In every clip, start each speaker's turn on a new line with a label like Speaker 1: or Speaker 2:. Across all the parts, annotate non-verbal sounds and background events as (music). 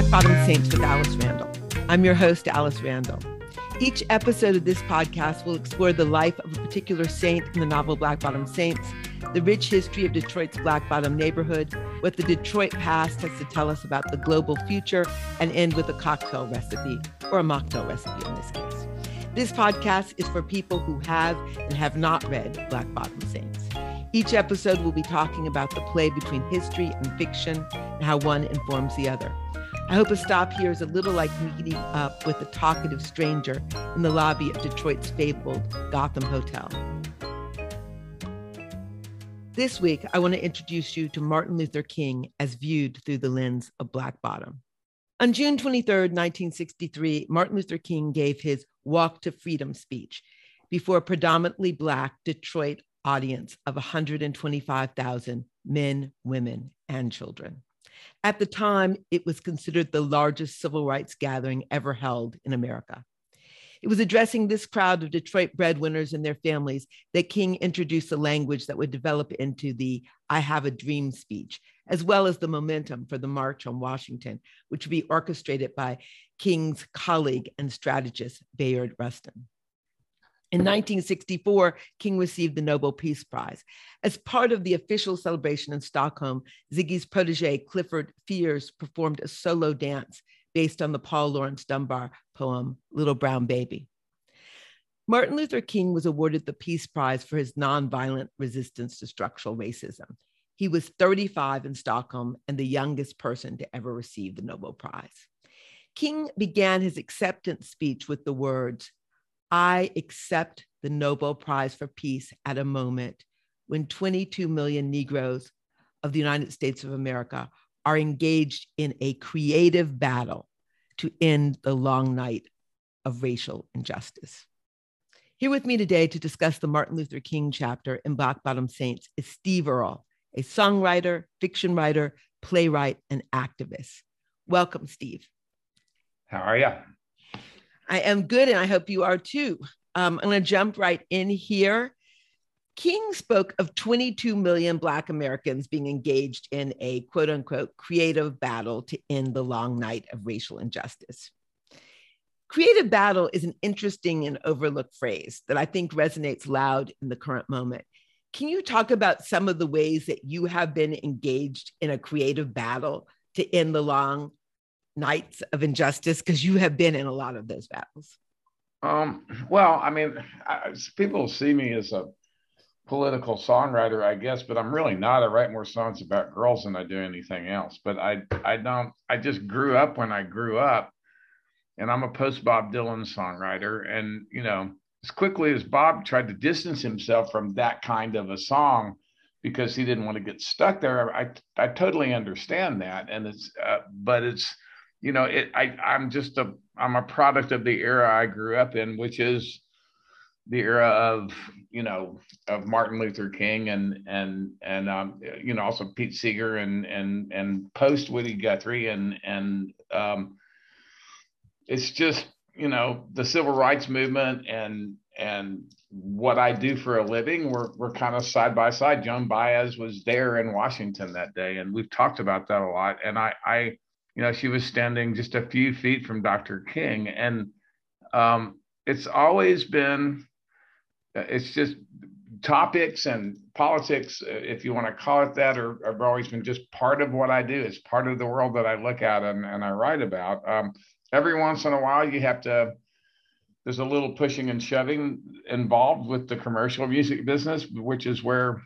Speaker 1: Black Bottom Saints with Alice Randall. I'm your host, Alice Randall. Each episode of this podcast will explore the life of a particular saint in the novel Black Bottom Saints, the rich history of Detroit's Black Bottom neighborhood, what the Detroit past has to tell us about the global future, and end with a cocktail recipe, or a mocktail recipe in this case. This podcast is for people who have and have not read Black Bottom Saints. Each episode will be talking about the play between history and fiction and how one informs the other. I hope a stop here is a little like meeting up with a talkative stranger in the lobby of Detroit's fabled Gotham Hotel. This week, I want to introduce you to Martin Luther King as viewed through the lens of Black Bottom. On June 23, 1963, Martin Luther King gave his Walk to Freedom speech before a predominantly Black Detroit audience of 125,000 men, women, and children. At the time, it was considered the largest civil rights gathering ever held in America. It was addressing this crowd of Detroit breadwinners and their families that King introduced the language that would develop into the I Have a Dream speech, as well as the momentum for the March on Washington, which would be orchestrated by King's colleague and strategist, Bayard Rustin. In 1964, King received the Nobel Peace Prize. As part of the official celebration in Stockholm, Ziggy's protege, Clifford Fears, performed a solo dance based on the Paul Laurence Dunbar poem, Little Brown Baby. Martin Luther King was awarded the Peace Prize for his nonviolent resistance to structural racism. He was 35 in Stockholm and the youngest person to ever receive the Nobel Prize. King began his acceptance speech with the words, I accept the Nobel Prize for Peace at a moment when 22 million Negroes of the United States of America are engaged in a creative battle to end the long night of racial injustice. Here with me today to discuss the Martin Luther King chapter in Black Bottom Saints is Steve Earle, a songwriter, fiction writer, playwright, and activist. Welcome, Steve.
Speaker 2: How are you?
Speaker 1: I am good, and I hope you are too. Um, I'm going to jump right in here. King spoke of 22 million Black Americans being engaged in a quote unquote creative battle to end the long night of racial injustice. Creative battle is an interesting and overlooked phrase that I think resonates loud in the current moment. Can you talk about some of the ways that you have been engaged in a creative battle to end the long nights of injustice? Because you have been in a lot of those battles.
Speaker 2: Um, well i mean I, people see me as a political songwriter i guess but i'm really not. I write more songs about girls than i do anything else. But i i don't i just grew up when i grew up and i'm a post bob dylan songwriter. And you know as quickly as bob tried to distance himself from that kind of a song because he didn't want to get stuck there i i totally understand that. And it's uh, but it's you know, it, I, I'm just a, I'm a product of the era I grew up in, which is the era of, you know, of Martin Luther King and, and, and, um, you know, also Pete Seeger and, and, and post Woody Guthrie. And, and, um, it's just, you know, the civil rights movement and, and what I do for a living, we're, we're kind of side by side. Joan Baez was there in Washington that day, and we've talked about that a lot. And I, I, you know, she was standing just a few feet from Dr. King. And um, it's always been, it's just topics and politics, if you want to call it that, are, have always been just part of what I do. It's part of the world that I look at and, and I write about. Um, every once in a while, you have to, there's a little pushing and shoving involved with the commercial music business, which is where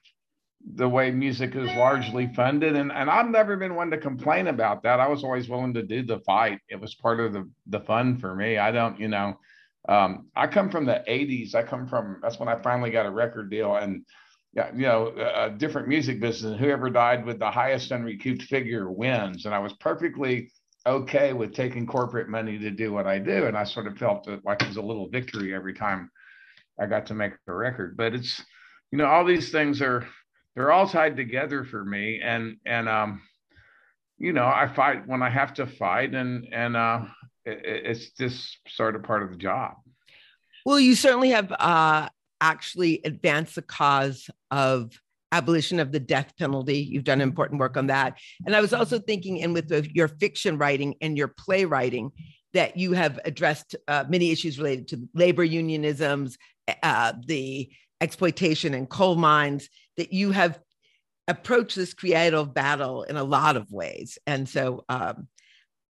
Speaker 2: the way music is largely funded and, and i've never been one to complain about that i was always willing to do the fight it was part of the, the fun for me i don't you know um, i come from the 80s i come from that's when i finally got a record deal and yeah, you know, a different music business. Whoever died with the highest unrecouped figure wins. And I was perfectly okay with taking corporate money to do what I do. And I sort of felt like it was a little victory every time I got to make a record. But it's, you know, all these things are they're all tied together for me and and um you know i fight when i have to fight and and uh it, it's just sort of part of the job
Speaker 1: well you certainly have uh actually advanced the cause of abolition of the death penalty. You've done important work on that. And I was also thinking, and with the, your fiction writing and your playwriting, that you have addressed uh, many issues related to labor unionisms, uh, the exploitation in coal mines, that you have approached this creative battle in a lot of ways. And so, um,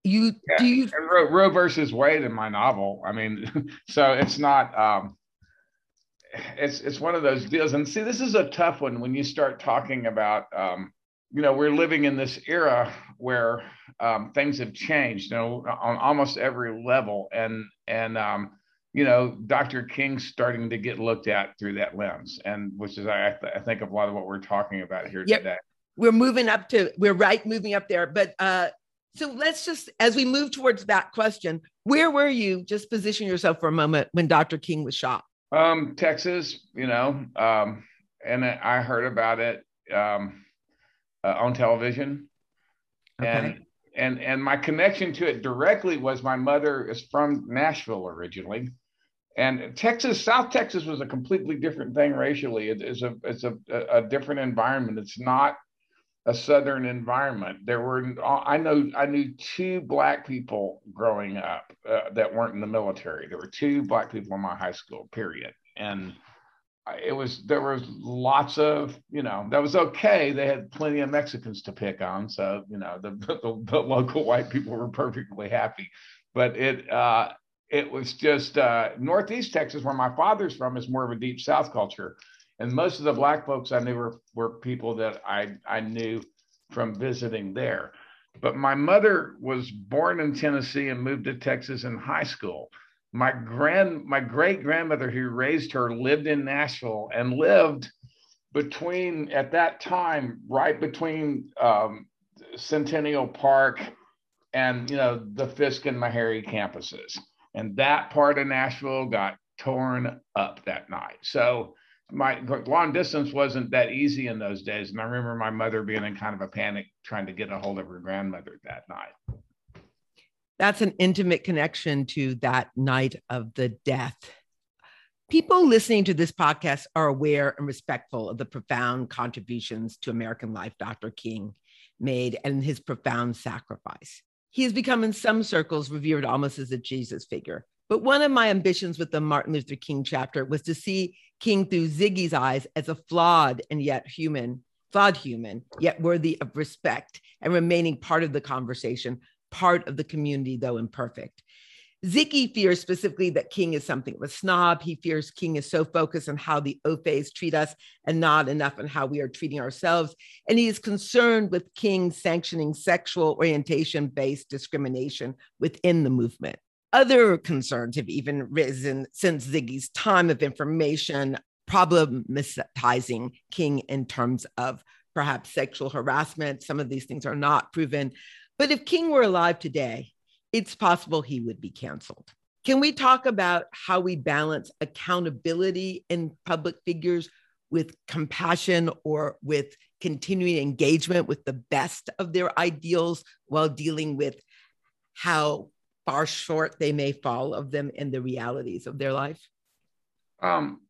Speaker 1: you yeah. do you
Speaker 2: Roe, Roe versus Wade in my novel. I mean, (laughs) so it's not. Um, it's it's one of those deals, and see, this is a tough one when you start talking about. Um, you know, we're living in this era where um, things have changed, you know, on almost every level, and and um, you know, Dr. King's starting to get looked at through that lens, and which is I, I think of a lot of what we're talking about here yep. today.
Speaker 1: We're moving up to we're right moving up there, but uh, so let's just as we move towards that question, where were you? Just position yourself for a moment when Dr. King was shot.
Speaker 2: Um, Texas, you know, um, and I heard about it um, uh, on television, okay. and and and my connection to it directly was my mother is from Nashville originally, and Texas, South Texas was a completely different thing racially. It is a it's a, a different environment. It's not a southern environment. There were I know I knew two black people growing up uh, that weren't in the military. There were two black people in my high school. Period. And it was there was lots of you know that was okay. They had plenty of Mexicans to pick on, so you know the (laughs) the, the local white people were perfectly happy. But it uh, it was just uh, Northeast Texas, where my father's from, is more of a deep South culture and most of the black folks I knew were, were people that I, I knew from visiting there. But my mother was born in Tennessee and moved to Texas in high school. My grand my great grandmother who raised her lived in Nashville and lived between at that time right between um, Centennial Park and you know the Fisk and Meharry campuses. And that part of Nashville got torn up that night. So my long distance wasn't that easy in those days. And I remember my mother being in kind of a panic trying to get a hold of her grandmother that night.
Speaker 1: That's an intimate connection to that night of the death. People listening to this podcast are aware and respectful of the profound contributions to American life Dr. King made and his profound sacrifice. He has become, in some circles, revered almost as a Jesus figure. But one of my ambitions with the Martin Luther King chapter was to see King through Ziggy's eyes as a flawed and yet human, flawed human, yet worthy of respect and remaining part of the conversation, part of the community, though imperfect. Ziggy fears specifically that King is something of a snob. He fears King is so focused on how the Opes treat us and not enough on how we are treating ourselves. And he is concerned with King sanctioning sexual orientation based discrimination within the movement. Other concerns have even risen since Ziggy's time of information, problematizing King in terms of perhaps sexual harassment. Some of these things are not proven. But if King were alive today, it's possible he would be canceled. Can we talk about how we balance accountability in public figures with compassion or with continuing engagement with the best of their ideals while dealing with how far short they may fall of them in the realities of their life?
Speaker 2: Um,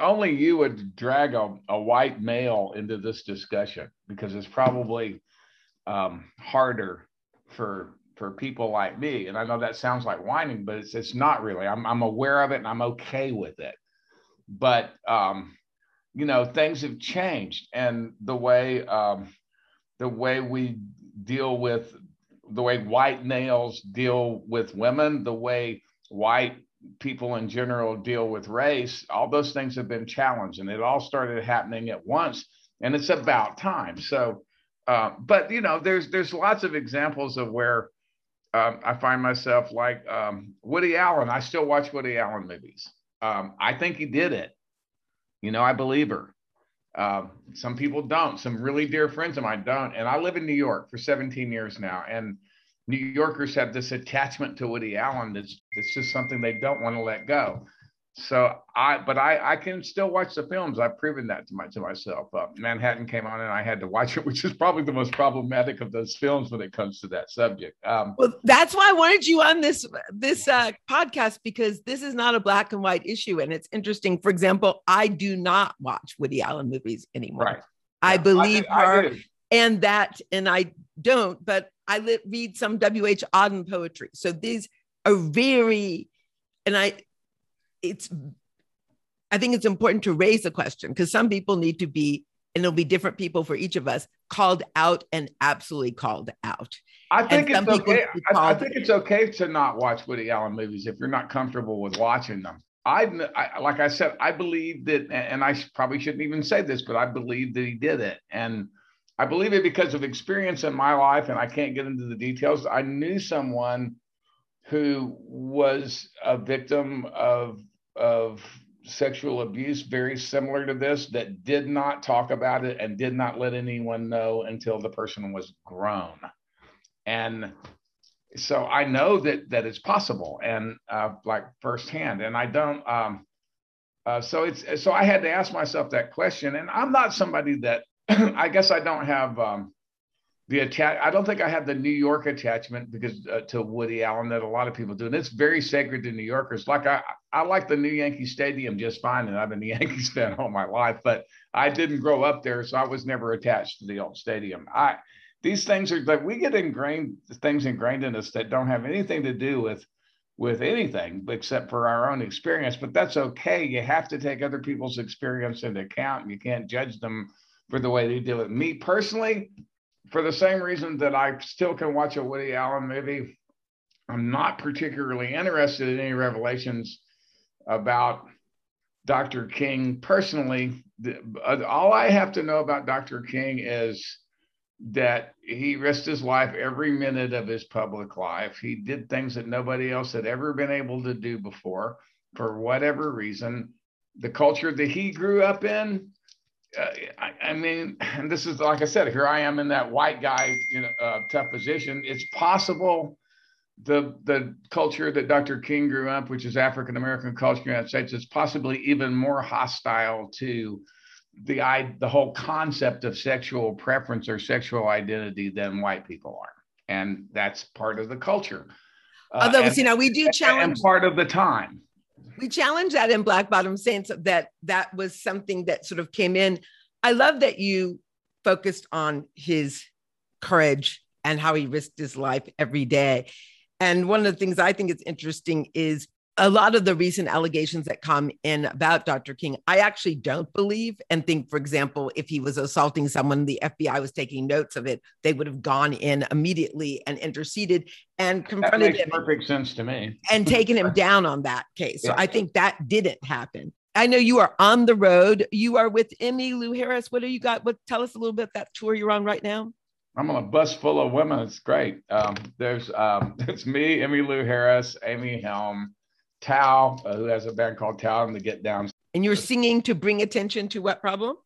Speaker 2: only you would drag a, a white male into this discussion because it's probably um, harder for for people like me. And I know that sounds like whining, but it's it's not really. I'm I'm aware of it and I'm okay with it. But um, you know, things have changed, and the way um, the way we deal with the way white males deal with women, the way white people in general deal with race, all those things have been challenged, and it all started happening at once, and it's about time. So, uh, but you know, there's there's lots of examples of where um, I find myself like um, Woody Allen. I still watch Woody Allen movies. Um, I think he did it. You know, I believe her. Uh, some people don't. Some really dear friends of mine don't. And I live in New York for 17 years now. And New Yorkers have this attachment to Woody Allen that's it's just something they don't want to let go. So I, but I, I can still watch the films. I've proven that to my to myself. Uh, Manhattan came on, and I had to watch it, (laughs) which is probably the most problematic of those films when it comes to that subject. Um,
Speaker 1: well, that's why I wanted you on this this uh, podcast because this is not a black and white issue, and it's interesting. For example, I do not watch Woody Allen movies anymore.
Speaker 2: Right.
Speaker 1: I believe I, her. I and that, and I don't, but I read some W.H. Auden poetry. So these are very, and I, it's, I think it's important to raise the question because some people need to be, and it'll be different people for each of us, called out and absolutely called out.
Speaker 2: I think it's okay. I, I, think it's okay to not watch Woody Allen movies if you're not comfortable with watching them. I, I like I said, I believe that, and I probably shouldn't even say this, but I believe that he did it, and I believe it because of experience in my life, and I can't get into the details. I knew someone who was a victim of of sexual abuse very similar to this that did not talk about it and did not let anyone know until the person was grown. And so i know that that it's possible and uh, like firsthand. And i don't um, uh, so it's so i had to ask myself that question. And i'm not somebody that (clears throat) I guess I don't have um, the attach. I don't think I have the New York attachment because uh, to Woody Allen that a lot of people do, and it's very sacred to New Yorkers. Like I, I like the new Yankee Stadium just fine, and I've been a (laughs) Yankees fan all my life, but I didn't grow up there, so I was never attached to the old stadium. I these things are like we get ingrained things ingrained in us that don't have anything to do with with anything except for our own experience but that's okay you have to take other people's experience into account you can't judge them for the way they do it. Me personally, for the same reason that I still can watch a Woody Allen movie, I'm not particularly interested in any revelations about Dr. King personally. Uh, all I have to know about Dr. King is that he risked his life every minute of his public life. He did things that nobody else had ever been able to do before for whatever reason. The culture that he grew up in uh, I, I, mean, (clears throat) and this is like I said, here I am in that white guy, you know, uh, tough position. It's possible the the culture that Dr. King grew up, which is African American culture in the United States, is possibly even more hostile to the I, the whole concept of sexual preference or sexual identity than white people are, and that's part of the culture.
Speaker 1: Uh, Although, and, you know, we do challenge
Speaker 2: and part of the time
Speaker 1: we challenge that in Black Bottom Saints that that was something that sort of came in. I love that you focused on his courage and how he risked his life every day. And one of the things I think is interesting is a lot of the recent allegations that come in about Dr. King, I actually don't believe and think, for example, if he was assaulting someone, the FBI was taking notes of it, they would have gone in immediately and interceded and confronted him.
Speaker 2: Perfect sense to me.
Speaker 1: and (laughs) taken him down on that case. So yeah. I think that didn't happen. I know you are on the road. You are with Emmylou Harris. What do you got? What tell us a little bit that tour you're on right now?
Speaker 2: I'm on a bus full of women. It's great. Um, there's um, (laughs) it's me, Emmylou Harris, Amy Helm, Tao, uh, who has a band called Tao and the Get Down.
Speaker 1: And you're singing to bring attention to what problem?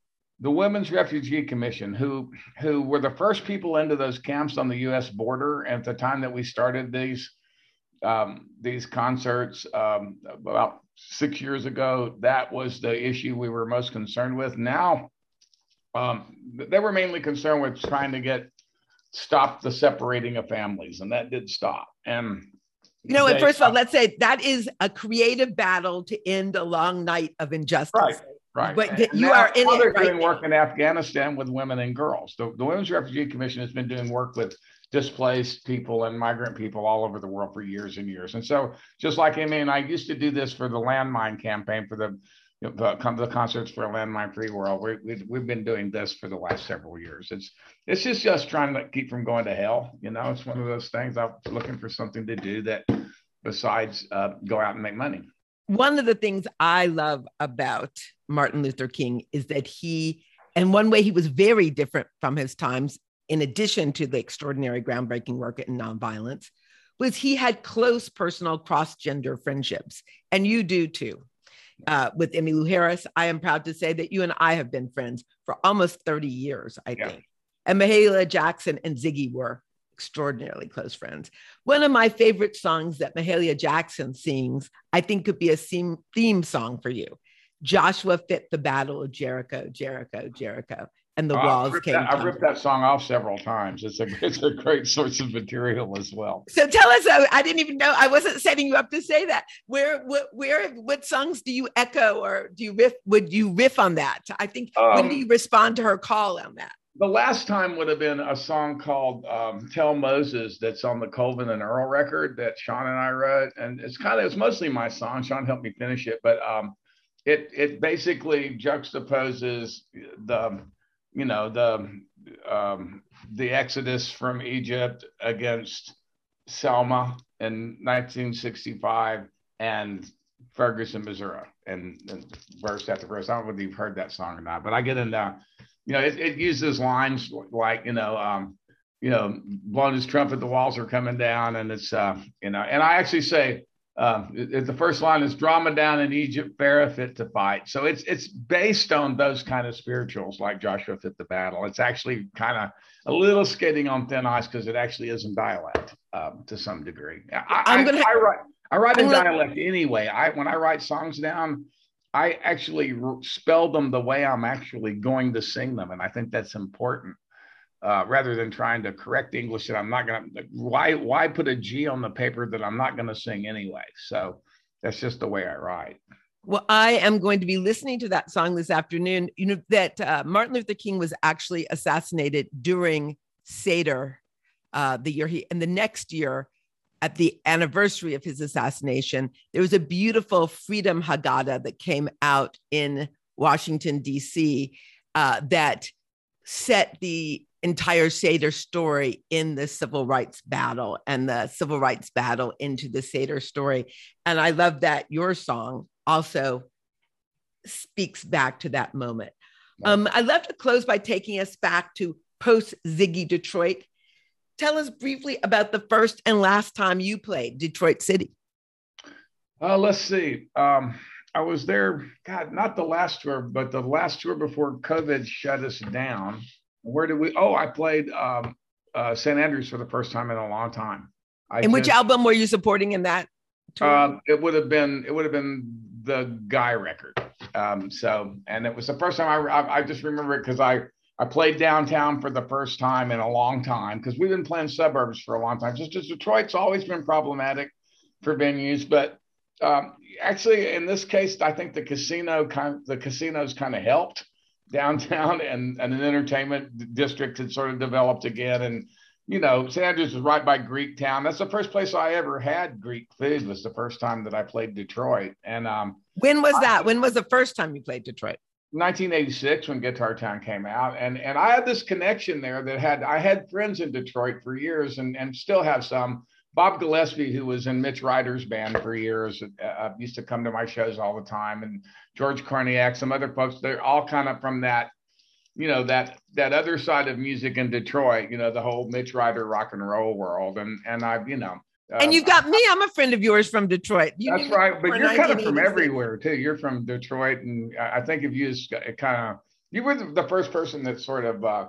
Speaker 2: The Women's Refugee Commission, who who were the first people into those camps on the U.S. border at the time that we started these um, these concerts um, about six years ago. That was the issue we were most concerned with. Now, um, they were mainly concerned with trying to get stop the separating of families, and that did stop. And
Speaker 1: you know, they, first of all, let's say that is a creative battle to end a long night of injustice.
Speaker 2: Right. Right.
Speaker 1: But you are in.
Speaker 2: They're
Speaker 1: right
Speaker 2: doing work in Afghanistan with women and girls. The, the Women's Refugee Commission has been doing work with displaced people and migrant people all over the world for years and years. And so, just like I mean, I used to do this for the landmine campaign for the you know, the, come to the concerts for a landmine free world. We, we, we've been doing this for the last several years. It's it's just just trying to keep from going to hell. You know, it's one of those things. I'm looking for something to do that besides uh, go out and make money.
Speaker 1: One of the things I love about Martin Luther King is that he, and one way he was very different from his times, in addition to the extraordinary groundbreaking work in nonviolence, was he had close personal cross gender friendships. And you do too uh, with Emmylou Harris. I am proud to say that you and I have been friends for almost 30 years, I yeah. think. And Mahalia Jackson and Ziggy were extraordinarily close friends. One of my favorite songs that Mahalia Jackson sings, I think could be a theme, theme song for you. Joshua fit the battle of Jericho, Jericho, Jericho. And the oh, walls
Speaker 2: I
Speaker 1: came.
Speaker 2: That, I ripped that song off several times. It's a (laughs) it's a great source of material as well.
Speaker 1: So tell us. Uh, I didn't even know. I wasn't setting you up to say that. Where what where what songs do you echo or do you riff? Would you riff on that? I think um, when do um, you respond to her call on that?
Speaker 2: The last time would have been a song called um, "Tell Moses" that's on the Colvin and Earle record that Shawn and I wrote, and it's kind of it's mostly my song. Shawn helped me finish it, but um, it it basically juxtaposes the you know the um, the exodus from Egypt against Selma in 1965 and Ferguson, Missouri, and, and, verse after verse. I don't know if you've heard that song or not, but I get in into, you know, it, it uses lines like, you know, um, you know, blowing his trumpet, the walls are coming down, and it's, uh, you know, and I actually say, um, the first line is drama down in Egypt, Pharaoh fit to fight. So it's it's based on those kind of spirituals like Joshua fit the battle. It's actually kind of a little skating on thin ice because it actually is in dialect um, to some degree. I, am gonna. I, I write. I write in dialect anyway. I when I write songs down, I actually spell them the way I'm actually going to sing them, and I think that's important uh, rather than trying to correct English that I'm not going to. Why why put a G on the paper that I'm not going to sing anyway? So that's just the way I write.
Speaker 1: Well, I am going to be listening to that song this afternoon. You know that uh, Martin Luther King was actually assassinated during Seder, uh, the year he, and the next year, at the anniversary of his assassination, there was a beautiful Freedom Haggadah that came out in Washington D.C. Uh, that set the entire Seder story in the civil rights battle and the civil rights battle into the Seder story. And I love that your song also speaks back to that moment. Um, I'd love to close by taking us back to post Ziggy Detroit. Tell us briefly about the first and last time you played Detroit City.
Speaker 2: Uh, let's see. Um, I was there, God, not the last tour, but the last tour before COVID shut us down. Where did we? Oh, I played um, uh, St. Andrews for the first time in a long time.
Speaker 1: I and which album were you supporting in that?
Speaker 2: Uh, it would have been it would have been the Guy record. Um, so, and it was the first time I I, I just remember it because I I played downtown for the first time in a long time because we've been playing suburbs for a long time. Just, just Detroit's always been problematic for venues, but um, actually in this case, I think the casino kind the casinos kind of helped downtown (laughs) and, and an entertainment district had sort of developed again. And, you know, St. Andrews was right by Greek Town. That's the first place I ever had Greek food was the first time that I played Detroit. And um,
Speaker 1: when was that? I, when was the first time you played Detroit?
Speaker 2: 1986 when Guitar Town came out. And and I had this connection there that had I had friends in Detroit for years and, and still have some. Bob Gillespie, who was in Mitch Ryder's band for years, uh, uh, used to come to my shows all the time, and George Karniak, some other folks. They're all kind of from that, you know, that that other side of music in Detroit. You know, the whole Mitch Ryder rock and roll world, and and I've, you know.
Speaker 1: Um, and you've got me. I'm a friend of yours from Detroit.
Speaker 2: You that's right, but you're kind of from everywhere too. You're from Detroit, and I think if you just kind of you were the first person that sort of uh,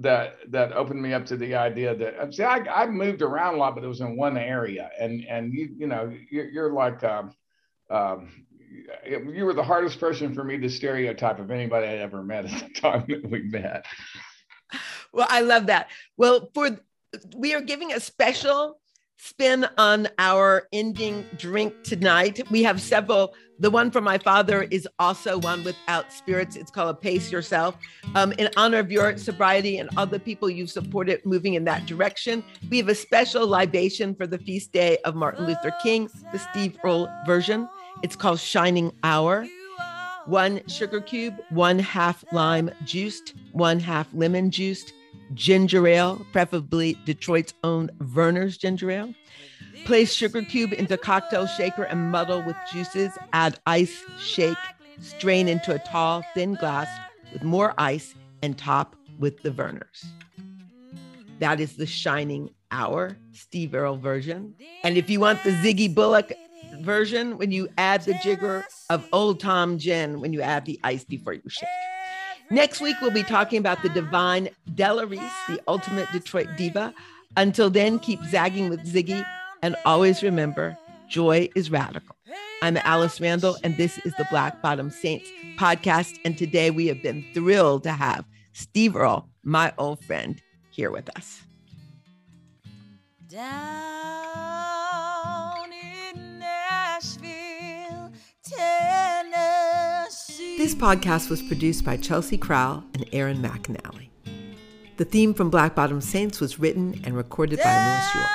Speaker 2: that that opened me up to the idea that see I, I moved around a lot but it was in one area and and you you know you're, you're like um, um, you were the hardest person for me to stereotype of anybody I ever met at the (laughs) time that we met.
Speaker 1: Well, I love that. Well, for we are giving a special spin on our ending drink tonight. We have several. The one from my father is also one without spirits. It's called a Pace Yourself. Um, in honor of your sobriety and other people you've supported moving in that direction, we have a special libation for the feast day of Martin Luther King, the Steve Earle version. It's called Shining Hour. One sugar cube, one half lime juiced, one half lemon juiced, ginger ale, preferably Detroit's own Vernors ginger ale. Place sugar cube into cocktail shaker and muddle with juices. Add ice, shake, strain into a tall, thin glass with more ice and top with the Vernors. That is the Shining Hour Steve Earle version. And if you want the Ziggy Bullock version, when you add the jigger of Old Tom Gin, when you add the ice before you shake. Next week, we'll be talking about the divine Della Reese, the ultimate Detroit diva. Until then, keep zagging with Ziggy and always remember joy is radical. I'm Alice Randall, and this is the Black Bottom Saints podcast. And today we have been thrilled to have Steve Earle, my old friend, here with us.
Speaker 3: Down in Nashville, Tennessee.
Speaker 1: This podcast was produced by Chelsea Crowell and Aaron McAnally. The theme from Black Bottom Saints was written and recorded by Louis York.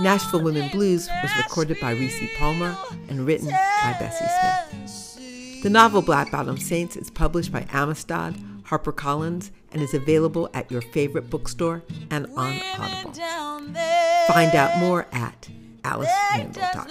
Speaker 1: Nashville Women Blues was recorded by Reese Palmer and written by Bessie Smith. The novel Black Bottom Saints is published by Amistad, HarperCollins, and is available at your favorite bookstore and on Audible. Find out more at alicerandall.com.